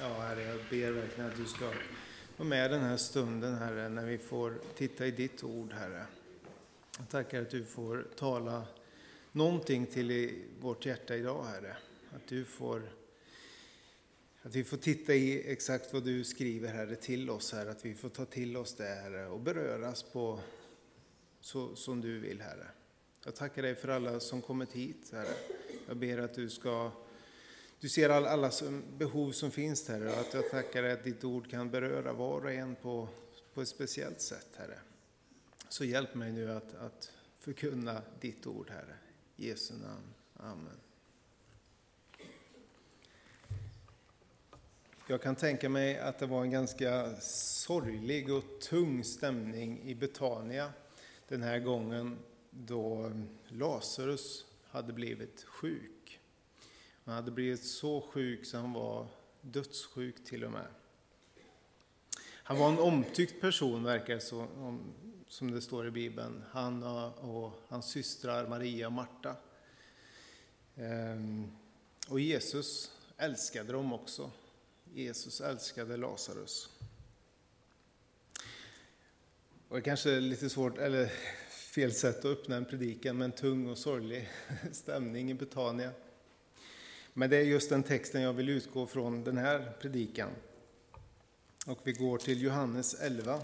Ja, Herre, jag ber verkligen att du ska vara med den här stunden, Herre, när vi får titta i ditt ord, Herre. Jag tackar att du får tala någonting till i vårt hjärta idag, Herre. Att du får att vi får titta i exakt vad du skriver, Herre, till oss, Herre. Att vi får ta till oss det, Herre, och beröras på så som du vill, Herre. Jag tackar dig för alla som kommit hit, Herre. Jag ber att du ska du ser all, alla som, behov som finns, Herre, och att jag tackar dig att ditt ord kan beröra var och en på, på ett speciellt sätt, Herre. Så hjälp mig nu att, att förkunna ditt ord, Herre. I Jesu namn. Amen. Jag kan tänka mig att det var en ganska sorglig och tung stämning i Betania den här gången då Lazarus hade blivit sjuk. Han hade blivit så sjuk så han var dödssjuk till och med. Han var en omtyckt person verkar det som, som det står i Bibeln. Han och hans systrar Maria och Marta. Ehm, och Jesus älskade dem också. Jesus älskade Lazarus. Och det kanske är lite svårt, eller fel sätt att öppna en predikan med en tung och sorglig stämning i Betania. Men det är just den texten jag vill utgå från den här predikan. Och vi går till Johannes 11.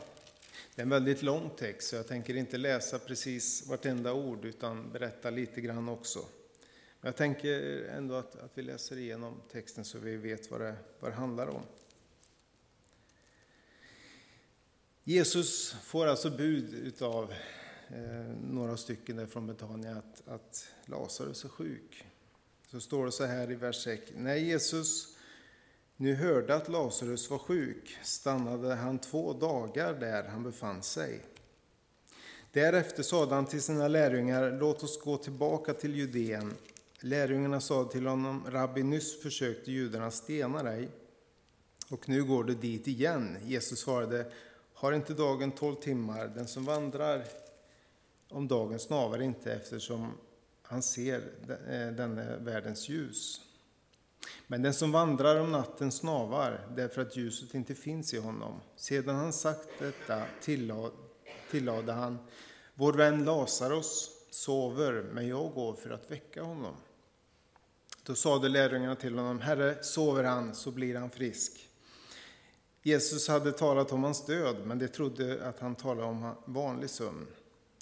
Det är en väldigt lång text, så jag tänker inte läsa precis vartenda ord, utan berätta lite grann också. Men jag tänker ändå att, att vi läser igenom texten så vi vet vad det, vad det handlar om. Jesus får alltså bud av eh, några stycken från Betania att, att Lazarus är sjuk. Så står det så här i vers 6. När Jesus nu hörde att Lazarus var sjuk stannade han två dagar där han befann sig. Därefter sade han till sina lärjungar, låt oss gå tillbaka till Judeen. Lärjungarna sade till honom, Rabbi, nyss försökte judarna stena dig, och nu går du dit igen. Jesus svarade, har inte dagen tolv timmar? Den som vandrar om dagen snavar inte eftersom han ser denne eh, denna eh, världens ljus. Men den som vandrar om natten snavar därför att ljuset inte finns i honom. Sedan han sagt detta tillade han, vår vän Lazarus sover, men jag går för att väcka honom. Då sade lärjungarna till honom, Herre, sover han så blir han frisk. Jesus hade talat om hans död, men de trodde att han talade om vanlig sömn.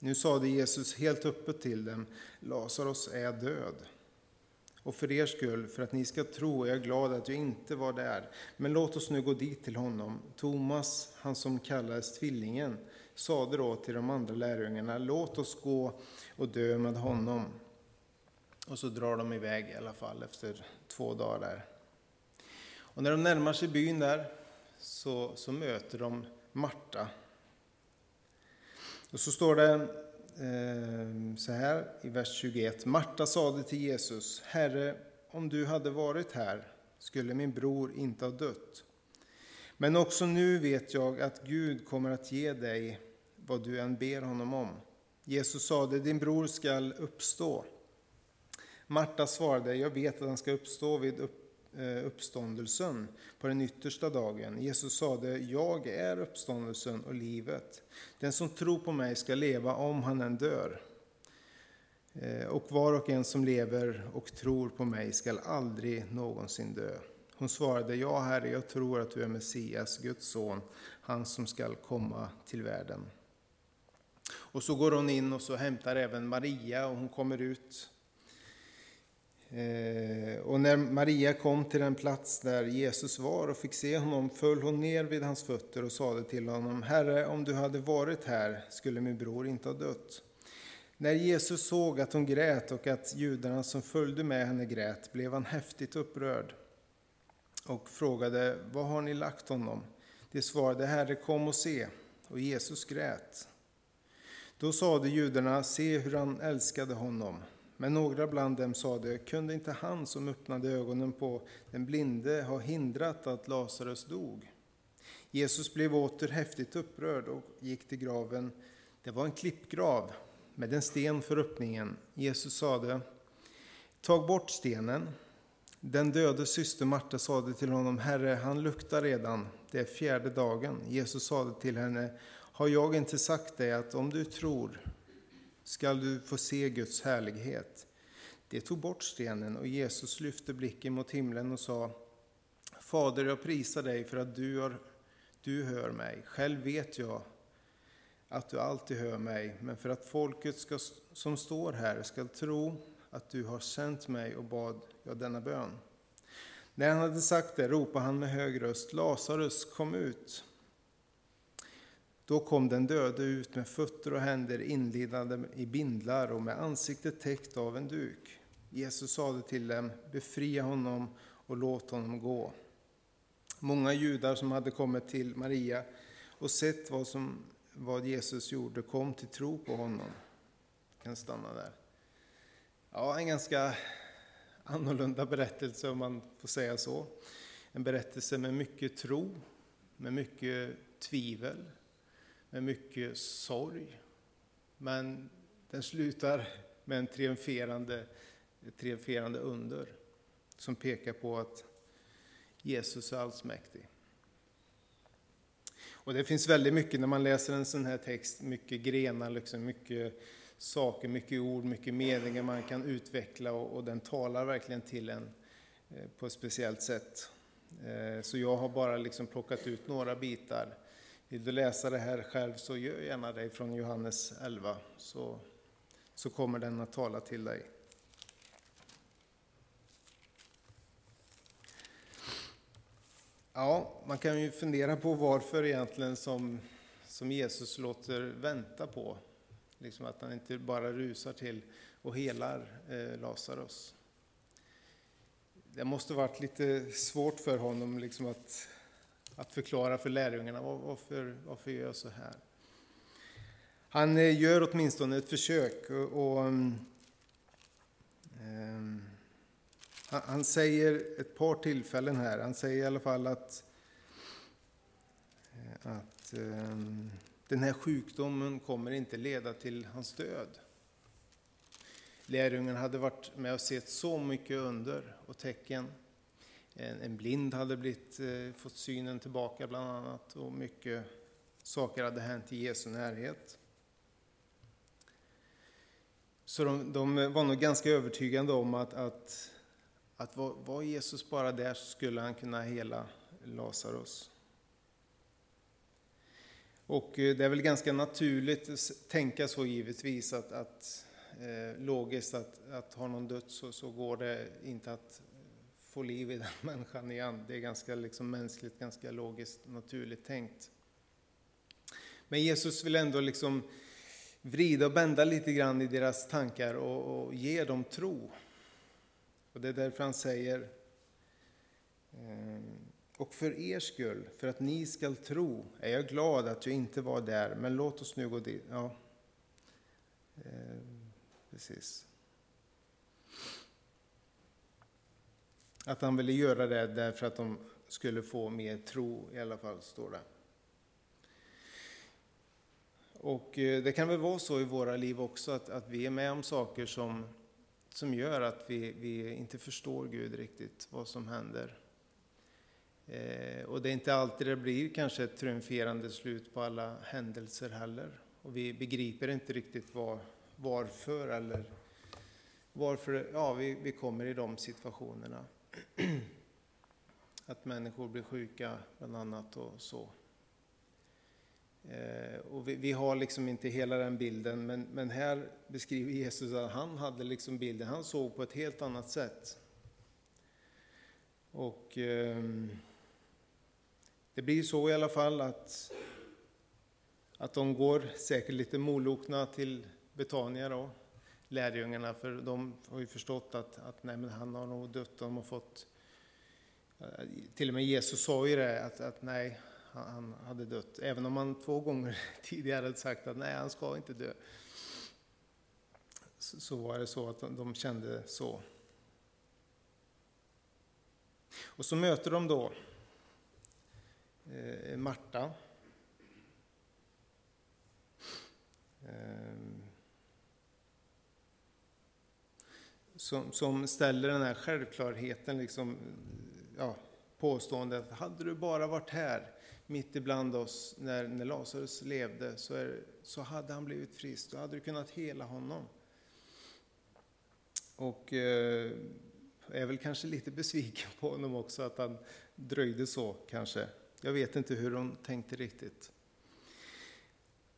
Nu sade Jesus helt öppet till dem, Lazarus är död. Och för er skull, för att ni ska tro, är jag glad att jag inte var där. Men låt oss nu gå dit till honom. Thomas, han som kallades Tvillingen, sade då till de andra lärjungarna, låt oss gå och dö med honom. Och så drar de iväg i alla fall efter två dagar där. Och när de närmar sig byn där så, så möter de Marta. Och så står det eh, så här i vers 21. Marta sade till Jesus, Herre, om du hade varit här skulle min bror inte ha dött. Men också nu vet jag att Gud kommer att ge dig vad du än ber honom om. Jesus sade, din bror skall uppstå. Marta svarade, jag vet att han ska uppstå vid upp Eh, uppståndelsen på den yttersta dagen. Jesus sade, jag är uppståndelsen och livet. Den som tror på mig ska leva om han än dör. Eh, och var och en som lever och tror på mig skall aldrig någonsin dö. Hon svarade, ja Herre, jag tror att du är Messias, Guds son, han som skall komma till världen. Och så går hon in och så hämtar även Maria och hon kommer ut Eh, och när Maria kom till den plats där Jesus var och fick se honom föll hon ner vid hans fötter och sade till honom, Herre, om du hade varit här skulle min bror inte ha dött. När Jesus såg att hon grät och att judarna som följde med henne grät blev han häftigt upprörd och frågade, var har ni lagt honom? De svarade, Herre, kom och se. Och Jesus grät. Då sade judarna, se hur han älskade honom. Men några bland dem sade, kunde inte han som öppnade ögonen på den blinde ha hindrat att Lazarus dog? Jesus blev åter häftigt upprörd och gick till graven. Det var en klippgrav med en sten för öppningen. Jesus sade, tag bort stenen. Den döde syster Marta sade till honom, Herre, han luktar redan, det är fjärde dagen. Jesus sade till henne, har jag inte sagt dig att om du tror skall du få se Guds härlighet? Det tog bort stenen och Jesus lyfte blicken mot himlen och sa, Fader, jag prisar dig för att du, har, du hör mig. Själv vet jag att du alltid hör mig, men för att folket ska, som står här ska tro att du har sänt mig och bad jag denna bön. När han hade sagt det ropade han med hög röst, Lazarus kom ut. Då kom den döde ut med fötter och händer inlindade i bindlar och med ansiktet täckt av en duk. Jesus sade till dem, befria honom och låt honom gå. Många judar som hade kommit till Maria och sett vad, som, vad Jesus gjorde kom till tro på honom. Jag kan stanna där. Ja, en ganska annorlunda berättelse om man får säga så. En berättelse med mycket tro, med mycket tvivel, med mycket sorg. Men den slutar med en triumferande, ett triumferande under som pekar på att Jesus är allsmäktig. Och det finns väldigt mycket när man läser en sån här text, mycket grenar, liksom, mycket saker, mycket ord, mycket meningar man kan utveckla och, och den talar verkligen till en eh, på ett speciellt sätt. Eh, så jag har bara liksom plockat ut några bitar. Vill du läsa det här själv så gör gärna det från Johannes 11 så, så kommer den att tala till dig. Ja, man kan ju fundera på varför egentligen som, som Jesus låter vänta på Liksom att han inte bara rusar till och helar eh, Lazarus. Det måste varit lite svårt för honom liksom att, att förklara för lärjungarna varför, varför gör jag så här. Han eh, gör åtminstone ett försök och, och um, han, han säger ett par tillfällen här, han säger i alla fall att, eh, att um, den här sjukdomen kommer inte leda till hans död. Lärjungen hade varit med och sett så mycket under och tecken. En, blind hade blivit, eh, fått synen tillbaka bland annat och mycket saker hade hänt i Jesu närhet. Så de, de var nog ganska övertygande om att, att, att var, var Jesus bara där så skulle han kunna hela Lazarus. Och eh, det är väl ganska naturligt att tänka så givetvis att, att eh, logiskt att, att har någon dött så, så går det inte att få liv i den människan igen. Det är ganska liksom mänskligt, ganska logiskt, naturligt tänkt. Men Jesus vill ändå liksom vrida och bända lite grann i deras tankar och, och ge dem tro. Och det är därför han säger ehm, och för er skull, för att ni skall tro, är jag glad att jag inte var där, men låt oss nu gå dit. Ja, eh, precis. Att han ville göra det därför att de skulle få mer tro, i alla fall, står det. Och eh, det kan väl vara så i våra liv också, att, att vi är med om saker som, som gör att vi, vi inte förstår Gud riktigt, vad som händer. Eh, och det är inte alltid det blir kanske ett triumferande slut på alla händelser heller. Och vi begriper inte riktigt var, varför eller varför ja, vi, vi kommer i de situationerna. Att människor blir sjuka bland annat och så. Eh, och vi, vi, har liksom inte hela den bilden, men, men här beskriver Jesus att han hade liksom bilden, han såg på ett helt annat sätt. Och... Eh, det blir så i alla fall att, att de går säkert lite molokna till Betania då, lärjungarna, för de har ju förstått att, att nej, men han har nog dött, de har fått eh, till och med Jesus sa ju det, att, att nej, han hade dött. Även om han två gånger tidigare hade sagt att nej, han ska inte dö. Så, så var det så att de kände så. Och så möter de då eh, Marta. Eh, som, som ställer den här självklarheten, liksom, ja, påståendet, hade du bara varit här mitt ibland oss när, när Lazarus levde så, är, så hade han blivit frisk, då hade du kunnat hela honom. Och eh, är väl kanske lite besviken på honom också att han dröjde så kanske. Jag vet inte hur hon tänkte riktigt.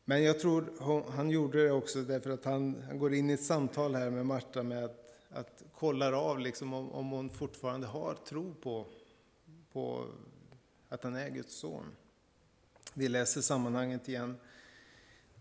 Men jag tror han gjorde det också därför att han, han går in i ett samtal här med Marta med att, att kollar av liksom om, om hon fortfarande har tro på, på att han är Guds son. Vi läser sammanhanget igen.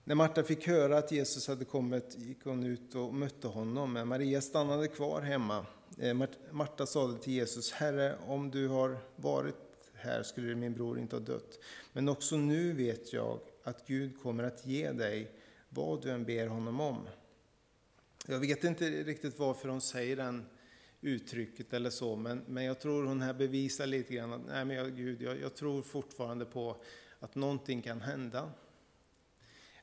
När Marta fick höra att Jesus hade kommit gick hon ut och mötte honom, men Maria stannade kvar hemma. Eh, Marta sade till Jesus, Herre, om du har varit här skulle min bror inte ha dött. Men också nu vet jag att Gud kommer att ge dig vad du än ber honom om. Jag vet inte riktigt varför hon säger den uttrycket eller så, men, men jag tror hon här bevisar lite grann att nej men jag, Gud, jag, jag tror fortfarande på att någonting kan hända.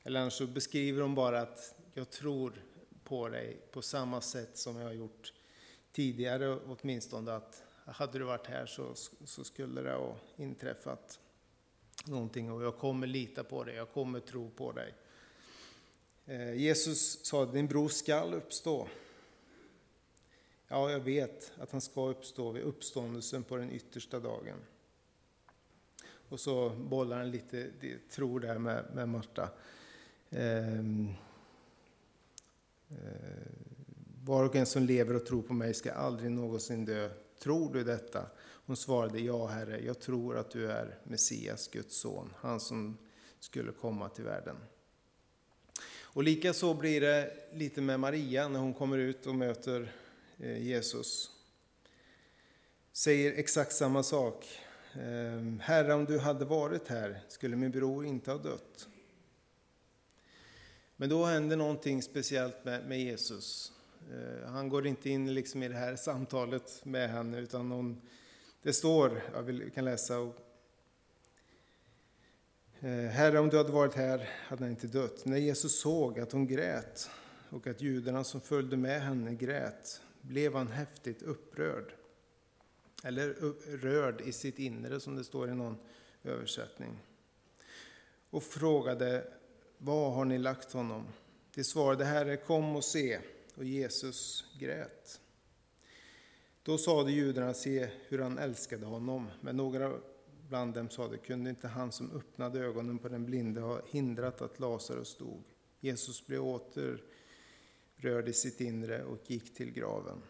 Eller annars så beskriver hon bara att jag tror på dig på samma sätt som jag har gjort tidigare åtminstone. Att hade du varit här så, så skulle det ha inträffat någonting och jag kommer lita på dig, jag kommer tro på dig. Eh, Jesus sa att din bror skall uppstå. Ja, jag vet att han ska uppstå vid uppståndelsen på den yttersta dagen. Och så bollar han lite tro där med, med Marta. Ehm, eh, var och en som lever och tror på mig ska aldrig någonsin dö. Tror du detta? Hon svarade, ja Herre, jag tror att du är Messias, Guds son, han som skulle komma till världen. Och lika så blir det lite med Maria när hon kommer ut och möter eh, Jesus. Säger exakt samma sak. Ehm, Herre, om du hade varit här skulle min bror inte ha dött. Men då händer någonting speciellt med, med Jesus. Eh, han går inte in liksom i det här samtalet med henne, utan hon, det står, jag vill, kan läsa. Och, Eh, Herre, om du hade varit här hade han inte dött. När Jesus såg att hon grät och att judarna som följde med henne grät blev han häftigt upprörd eller rörd i sitt inre som det står i någon översättning. Och frågade, var har ni lagt honom? De svarade, Herre, kom och se. Och Jesus grät. Då sade judarna, se hur han älskade honom. Men några bland dem sade, kunde inte han som öppnade ögonen på den blinde ha hindrat att Lazarus dog? Jesus blev åter rörd i sitt inre och gick till graven.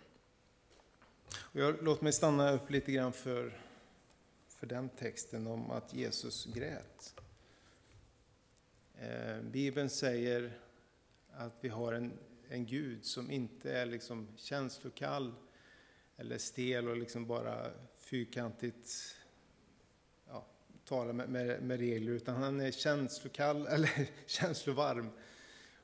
Jag, låt mig stanna upp lite grann för, för den texten om att Jesus grät. Eh, Bibeln säger att vi har en, en Gud som inte är liksom känslokall eller stel och liksom bara fyrkantigt tala med, med, med, regler, utan han är känslokall eller känslovarm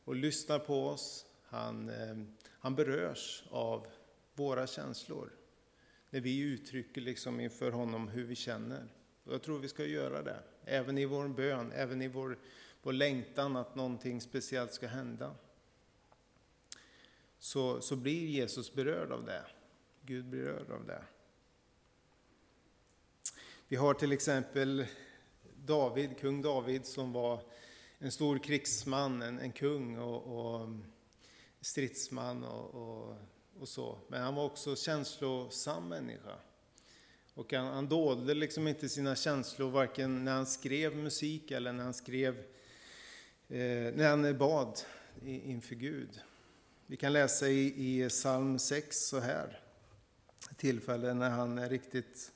och lyssnar på oss. Han, eh, han berörs av våra känslor. När vi uttrycker liksom inför honom hur vi känner. Och jag tror vi ska göra det, även i vår bön, även i vår, vår längtan att någonting speciellt ska hända. Så, så blir Jesus berörd av det. Gud blir berörd av det. Vi har till exempel David, kung David som var en stor krigsman, en, en kung och, och stridsman och, och och så. Men han var också känslosam människa. Och han, han dolde liksom inte sina känslor varken när han skrev musik eller när han skrev, eh, när han bad inför Gud. Vi kan läsa i, i psalm 6 så här. Tillfälle när han är riktigt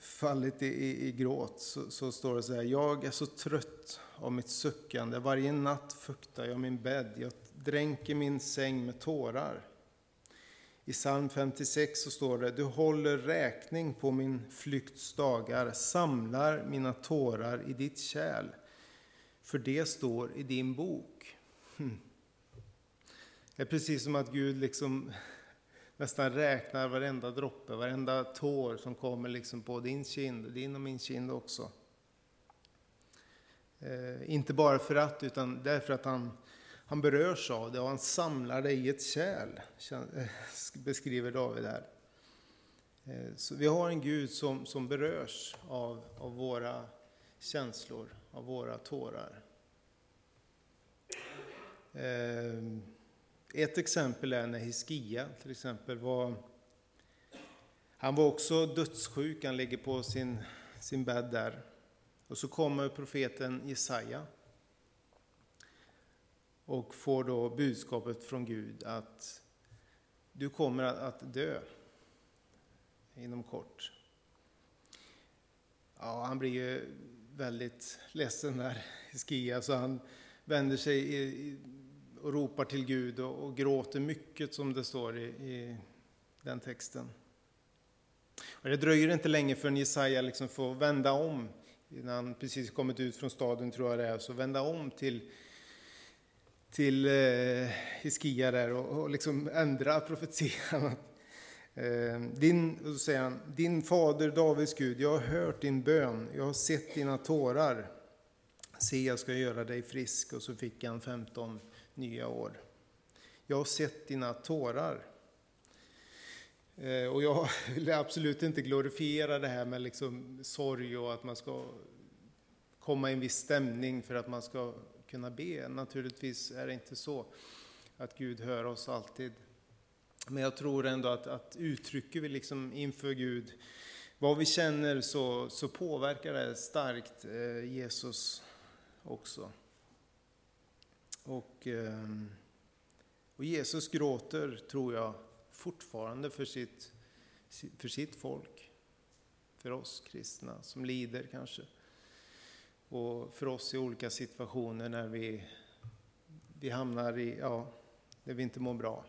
fallit i, i, i gråt så, så, står det så här. Jag är så trött av mitt suckande. Varje natt fuktar jag min bädd. Jag dränker min säng med tårar. I psalm 56 så står det, du håller räkning på min flykts dagar, samlar mina tårar i ditt kärl, för det står i din bok. Hm. Det är precis som att Gud liksom nästan räknar varenda droppe, varenda tår som kommer liksom på din kind, din och min kind också. Eh, inte bara för att, utan därför att han han berörs av det och han samlar det i ett kärl, eh, beskriver David här. Eh, så vi har en Gud som, som berörs av, av våra känslor, av våra tårar. Eh, ett exempel är när Hiskia till exempel var han var också dödssjuk, han ligger på sin, sin bädd där. Och så kommer profeten Jesaja och får då budskapet från Gud att du kommer att dö inom kort. Ja, han blir ju väldigt ledsen där, Hiskia, så han vänder sig och ropar till Gud och, och gråter mycket som det står i, i den texten. Och det dröjer inte länge förrän Jesaja liksom får vända om, innan han precis kommit ut från staden tror jag det är, så vända om till, till eh, Hiskia där och, och liksom ändra profetian. Eh, din, och så säger han, din fader Davids Gud, jag har hört din bön, jag har sett dina tårar. Se, jag ska göra dig frisk. Och så fick han 15 nya år. Jag har sett dina tårar. Eh, och jag vill absolut inte glorifiera det här med liksom sorg och att man ska komma i en viss stämning för att man ska kunna be. Naturligtvis är det inte så att Gud hör oss alltid. Men jag tror ändå att, att uttrycker vi liksom inför Gud vad vi känner så, så påverkar det starkt eh, Jesus också. Och, ehm, och Jesus gråter, tror jag, fortfarande för sitt, för sitt folk. För oss kristna som lider kanske. Och för oss i olika situationer när vi, vi hamnar i, ja, där vi inte mår bra.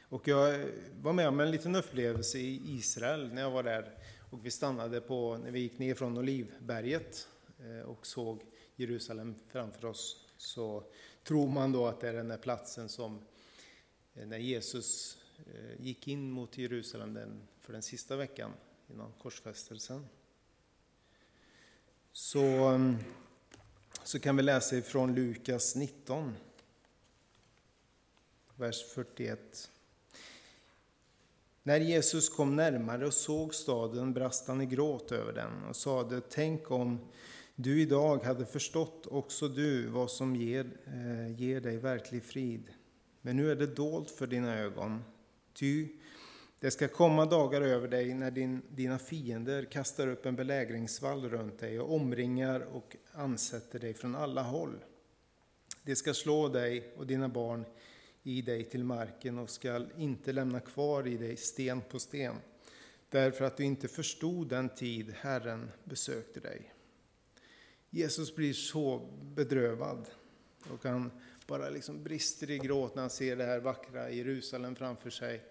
Och jag var med om en liten upplevelse i Israel när jag var där. Och vi stannade på, när vi gick ner från Olivberget eh, och såg Jerusalem framför oss. Så tror man då att det är den där platsen som eh, när Jesus eh, gick in mot Jerusalem den, för den sista veckan innan korsfästelsen. Så, mm, så kan vi läsa ifrån Lukas 19, vers 41. När Jesus kom närmare och såg staden brast han i gråt över den och sade, tänk om du idag hade förstått också du vad som ger, eh, ger dig verklig frid. Men nu är det dolt för dina ögon. Ty det ska komma dagar över dig när din, dina fiender kastar upp en belägringsvall runt dig och omringar och ansätter dig från alla håll. De ska slå dig och dina barn i dig till marken och skall inte lämna kvar i dig sten på sten, därför att du inte förstod den tid Herren besökte dig. Jesus blir så bedrövad och han bara liksom brister i gråt när han ser det här vackra Jerusalem framför sig.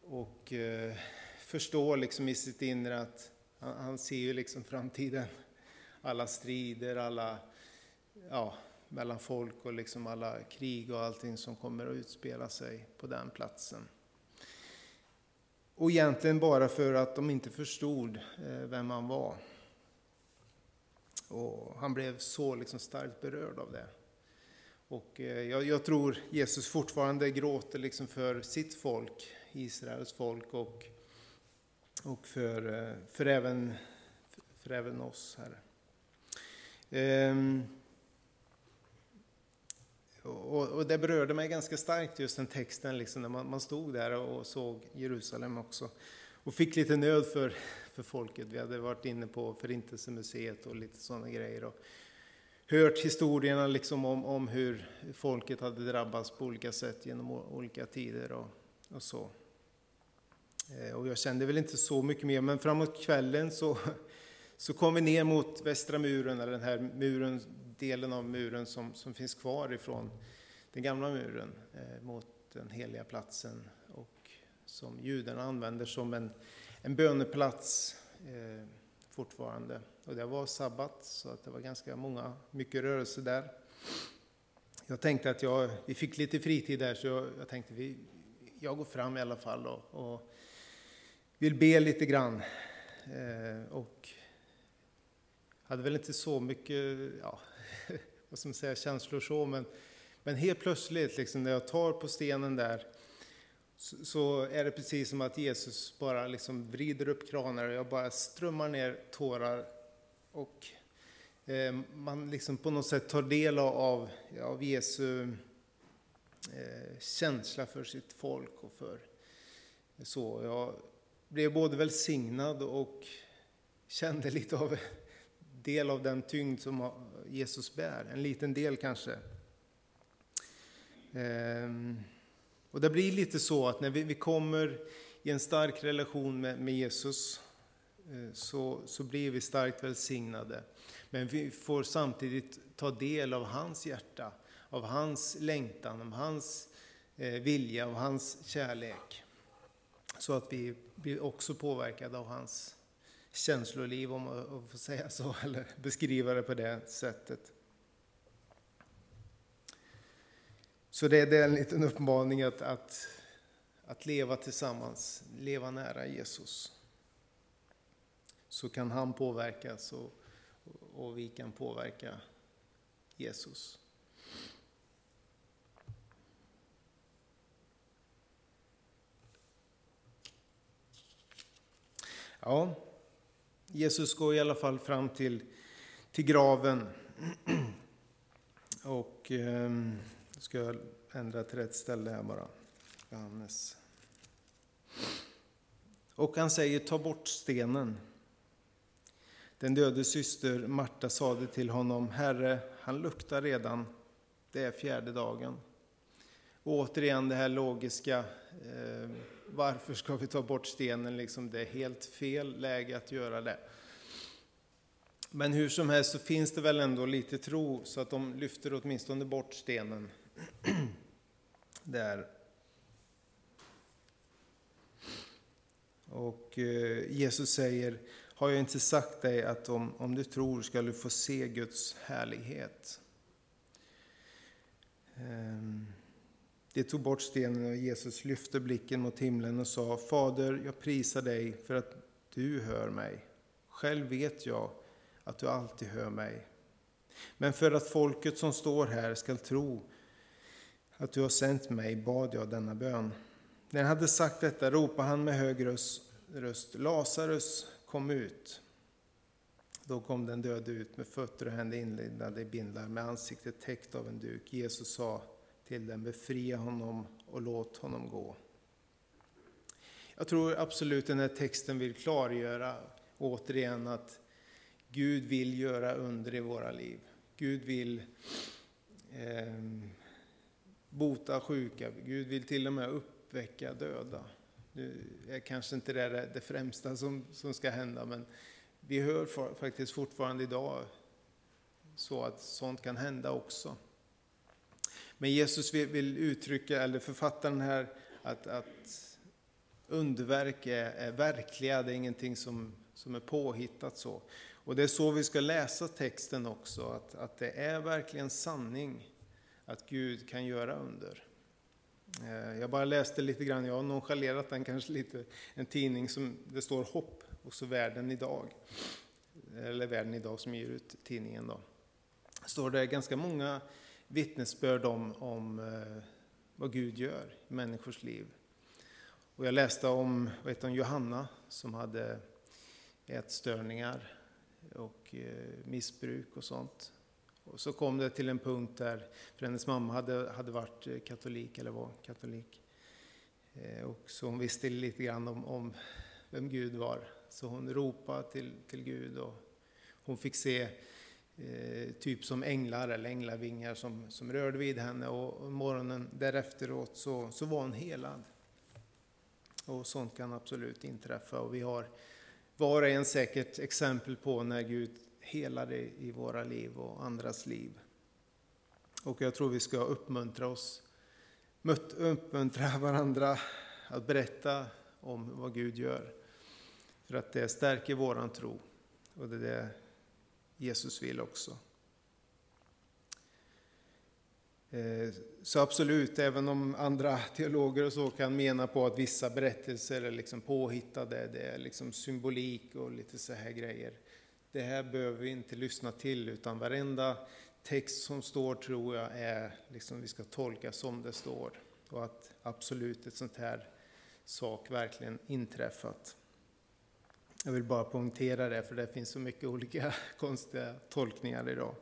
Och eh, förstår liksom i sitt inre att han, han, ser ju liksom framtiden. Alla strider, alla, ja, mellan folk och liksom alla krig och allting som kommer att utspela sig på den platsen. Och egentligen bara för att de inte förstod eh, vem han var. Och han blev så liksom starkt berörd av det. Och eh, jag, jag, tror Jesus fortfarande gråter liksom för sitt folk, Israels folk och, och för, eh, för, även, för även oss. Här. Ehm, och, och, det berörde mig ganska starkt just den texten, liksom, när man, man stod där och såg Jerusalem också. Och fick lite nöd för, för folket. Vi hade varit inne på Förintelsemuseet och lite sådana grejer. Och, hört historierna liksom om, om hur folket hade drabbats på olika sätt genom olika tider och, och så. Eh, och jag kände väl inte så mycket mer, men framåt kvällen så, så kom vi ner mot västra muren, eller den här muren, delen av muren som, som finns kvar ifrån den gamla muren, eh, mot den heliga platsen som judarna använder som en, en böneplats eh, fortfarande. Och det var sabbat, så att det var ganska många, mycket rörelse där. Jag tänkte att jag, vi fick lite fritid där, så jag, jag tänkte vi, jag går fram i alla fall och, och vill be lite grann. Eh, och hade väl inte så mycket, ja, vad ska man säga, känslor så, men, men helt plötsligt liksom, när jag tar på stenen där så, så är det precis som att Jesus bara liksom vrider upp kranar och jag bara strömmar ner tårar. Och eh, man liksom på något sätt tar del av, av Jesu eh, känsla för sitt folk och för så. Jag blev både välsignad och kände lite av del av den tyngd som Jesus bär, en liten del kanske. Eh, och det blir lite så att när vi, kommer i en stark relation med, med Jesus eh, så, så blir vi starkt välsignade. Men vi får samtidigt ta del av hans hjärta, av hans längtan, av hans eh, vilja, av hans kärlek. Så att vi blir också påverkade av hans känsloliv, om man får säga så, eller beskriva det på det sättet. Så det, det är en liten uppmaning att, att, att leva tillsammans, leva nära Jesus. Så kan han påverkas och, och vi kan påverka Jesus. Ja, Jesus går i alla fall fram till, till graven. Och eh, ska jag ändra till rätt ställe här bara. Johannes. Och han säger, ta bort stenen. Den döde syster Marta sade till honom, Herre, han luktar redan, det är fjärde dagen. Och återigen det här logiska, eh, varför ska vi ta bort stenen? Liksom, det är helt fel läge att göra det. Men hur som helst så finns det väl ändå lite tro så att de lyfter åtminstone bort stenen. Där. Och eh, Jesus säger, har jag inte sagt dig att om, om du tror ska du få se Guds härlighet? Ehm, um, det tog bort stenen och Jesus lyfte blicken mot himlen och sa, Fader, jag prisar dig för att du hör mig. Själv vet jag att du alltid hör mig. Men för att folket som står här skall tro att du har sänt mig bad jag denna bön. När han hade sagt detta ropade han med hög röst, Lazarus, kom ut. Då kom den döde ut med fötter och händer inlindade i bindlar, med ansiktet täckt av en duk. Jesus sa till dem, befria honom och låt honom gå. Jag tror absolut den här texten vill klargöra återigen att Gud vill göra under i våra liv. Gud vill eh, bota sjuka, Gud vill till och med uppväcka döda. Nu är kanske inte det, det främsta som, som ska hända, men vi hör for, faktiskt fortfarande idag så att sånt kan hända också. Men Jesus vill, vill uttrycka, eller författaren här, att, att underverk är, är verkliga, det är ingenting som, som är påhittat så. Och det är så vi ska läsa texten också, att, att det är verkligen sanning att Gud kan göra under. Eh, jag bara läste lite grann, jag har nonchalerat den kanske lite, en tidning som det står hopp och så Världen idag. Eller Världen idag som ger ut tidningen då. Står det ganska många vittnesbörd om, om eh, vad Gud gör i människors liv. Och jag läste om, vet om Johanna som hade ätstörningar och eh, missbruk och sånt. Och så kom det till en punkt där, för hennes mamma hade, hade varit eh, katolik, eller var katolik. Eh, och så hon visste lite grann om, om vem Gud var. Så hon ropade till, till Gud och hon fick se eh, typ som änglar eller änglavingar som, som rörde vid henne och morgonen därefteråt så, så var hon helad. Och sånt kan absolut inträffa och vi har var och en säkert exempel på när Gud helade i våra liv och andras liv. Och jag tror vi ska uppmuntra oss, uppmuntra varandra att berätta om vad Gud gör. För att det stärker våran tro. Och det är det Jesus vill också. Eh, så absolut, även om andra teologer och så kan mena på att vissa berättelser är liksom påhittade, det är liksom symbolik och lite så här grejer. Det här behöver vi inte lyssna till, utan varenda text som står tror jag är, liksom vi ska tolka som det står. Och att absolut ett sånt här sak verkligen inträffat. Jag vill bara poängtera det, för det finns så mycket olika konstiga tolkningar idag.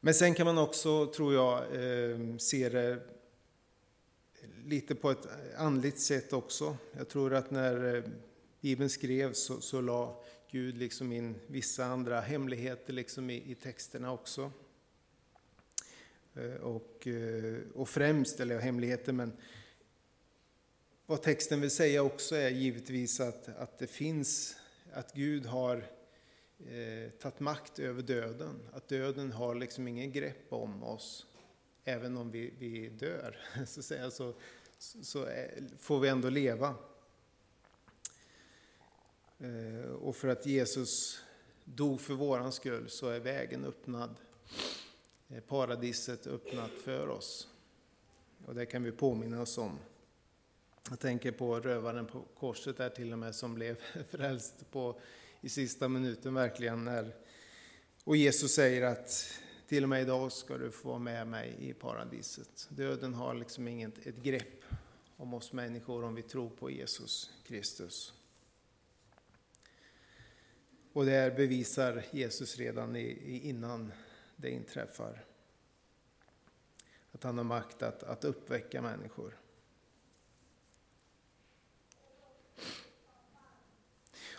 Men sen kan man också, tror jag, eh, se det lite på ett andligt sätt också. Jag tror att när eh, Bibeln skrevs så, så la Gud liksom in vissa andra hemligheter liksom i, i texterna också. Eh, och, eh, och främst, eller hemligheter, men vad texten vill säga också är givetvis att, att det finns, att Gud har eh, tagit makt över döden. Att döden har liksom ingen grepp om oss, även om vi, vi dör. Så, säga, så, så är, eh, får vi ändå leva. Eh, och för att Jesus dog för våran skull så är vägen öppnad. Eh, paradiset öppnat för oss. Och det kan vi påminna oss om. Jag tänker på rövaren på korset där till och med som blev frälst på, i sista minuten verkligen. När, och Jesus säger att till och med idag ska du få vara med mig i paradiset. Döden har liksom inget ett grepp om oss människor om vi tror på Jesus Kristus. Och det bevisar Jesus redan innan det inträffar. Att han har makt att, att uppväcka människor.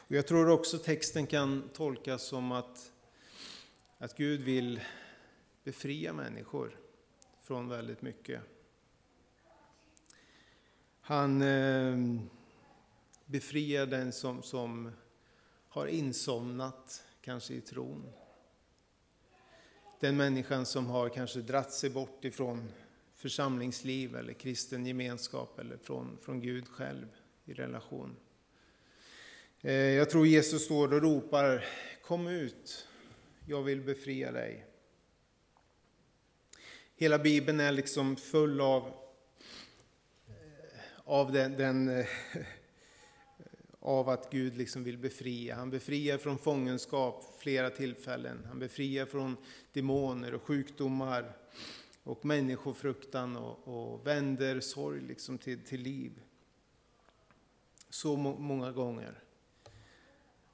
Och jag tror också texten kan tolkas som att, att Gud vill befria människor från väldigt mycket. Han eh, befriar den som, som har insomnat, kanske i tron. Den människan som har kanske dratt sig bort ifrån församlingsliv eller kristen gemenskap eller från, från Gud själv i relation. Eh, jag tror Jesus står och ropar, kom ut, jag vill befria dig. Hela Bibeln är liksom full av, eh, av den, den eh, av att Gud liksom vill befria. Han befriar från fångenskap flera tillfällen. Han befriar från demoner och sjukdomar och människofruktan och, och vänder sorg liksom till, till liv. Så må, många gånger.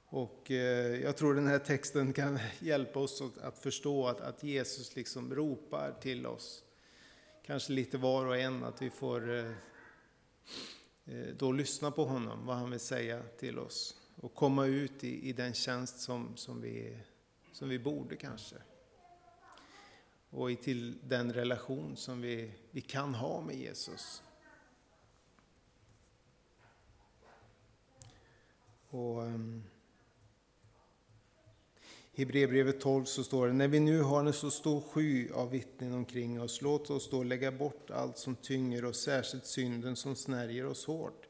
Och eh, jag tror den här texten kan hjälpa oss att förstå att, att Jesus liksom ropar till oss. Kanske lite var och en, att vi får eh, Eh, då lyssna på honom, vad han vill säga till oss. Och komma ut i, i den tjänst som, som, vi, som vi borde kanske. Och i till den relation som vi, vi kan ha med Jesus. Och... Ehm, i Hebreerbrevet 12 så står det, när vi nu har en så stor sky av vittnen omkring oss, låt oss då lägga bort allt som tynger och särskilt synden som snärjer oss hårt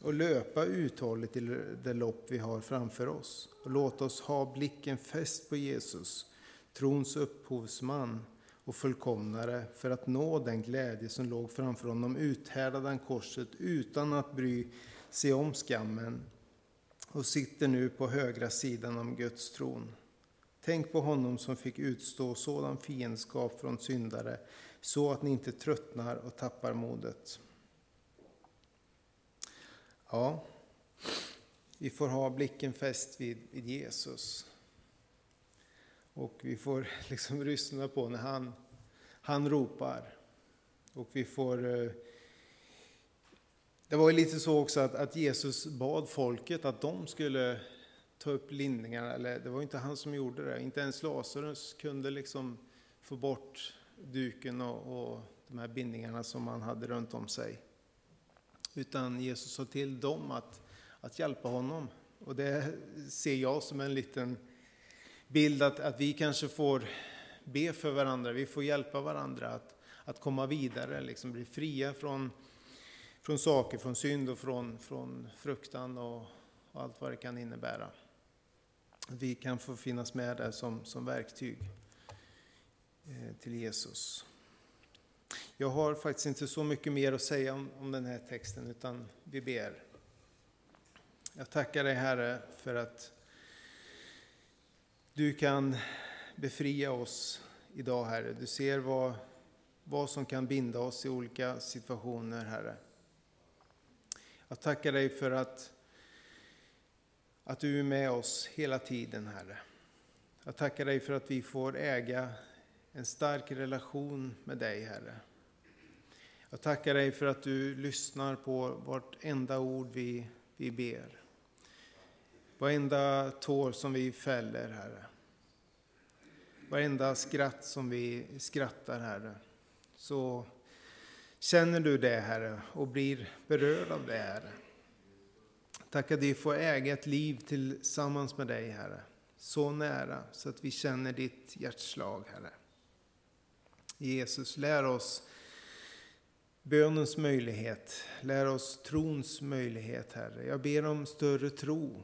och löpa uthålligt till det lopp vi har framför oss. Och låt oss ha blicken fäst på Jesus, trons upphovsman och fullkomnare, för att nå den glädje som låg framför honom uthärdade han korset utan att bry sig om skammen och sitter nu på högra sidan om Guds tron. Tänk på honom som fick utstå sådan fiendskap från syndare så att ni inte tröttnar och tappar modet. Ja, vi får ha blicken fäst vid, vid Jesus. Och vi får liksom lyssna på när han, han ropar. Och vi får eh, det var ju lite så också att, att, Jesus bad folket att de skulle ta upp lindningarna, eller det var inte han som gjorde det. Inte ens Lazarus kunde liksom få bort duken och, och de här bindningarna som han hade runt om sig. Utan Jesus sa till dem att, att hjälpa honom. Och det ser jag som en liten bild att, att vi kanske får be för varandra, vi får hjälpa varandra att, att komma vidare, liksom bli fria från från saker, från synd och från, från fruktan och, och allt vad det kan innebära. Vi kan få finnas med där som, som verktyg eh, till Jesus. Jag har faktiskt inte så mycket mer att säga om, om den här texten, utan vi ber. Jag tackar dig Herre för att du kan befria oss idag, Herre. Du ser vad, vad som kan binda oss i olika situationer, Herre. Jag tackar dig för att, att du är med oss hela tiden, Herre. Jag tackar dig för att vi får äga en stark relation med dig, Herre. Jag tackar dig för att du lyssnar på vartenda ord vi, vi ber. Varenda tår som vi fäller, Herre. Varenda skratt som vi skrattar, Herre. Så känner du det, Herre, och blir berörd av det, Herre. Tack att vi får äga ett liv tillsammans med dig, Herre. Så nära, så att vi känner ditt hjärtslag, Herre. Jesus, lär oss bönens möjlighet. Lär oss trons möjlighet, Herre. Jag ber om större tro.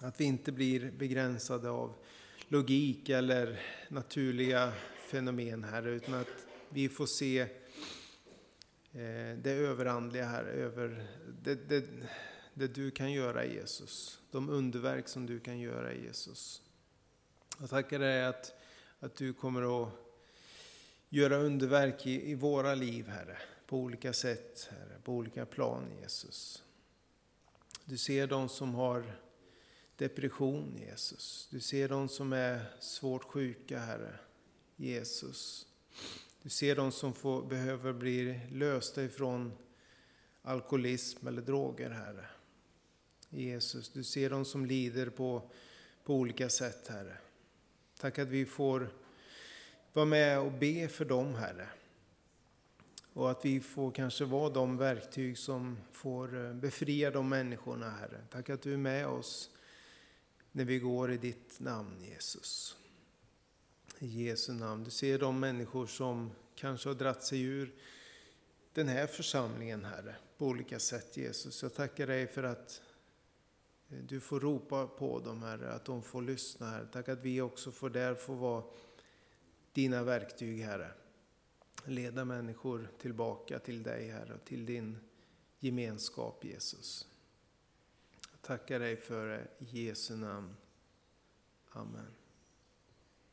Att vi inte blir begränsade av logik eller naturliga fenomen, Herre, utan att vi får se Eh, det överandliga här, över det, det, det du kan göra Jesus. De underverk som du kan göra Jesus. Jag tackar dig att, att du kommer att göra underverk i, i våra liv, Herre. På olika sätt, Herre. På olika plan, Jesus. Du ser de som har depression, Jesus. Du ser de som är svårt sjuka, Herre. Jesus. Du ser de som får, behöver bli lösta ifrån alkoholism eller droger, Herre. Jesus, du ser de som lider på, på olika sätt, Herre. Tack att vi får vara med och be för dem, Herre. Och att vi får kanske vara de verktyg som får eh, befria de människorna, Herre. Tack att du är med oss när vi går i ditt namn, Jesus. I Jesu namn. Du ser de människor som kanske har dratt sig ur den här församlingen, Herre, på olika sätt, Jesus. Jag tackar dig för att eh, du får ropa på dem, Herre, att de får lyssna, Herre. Tack att vi också får där få vara dina verktyg, Herre. Leda människor tillbaka till dig, Herre, och till din gemenskap, Jesus. Jag tackar dig för det i Jesu namn. Amen.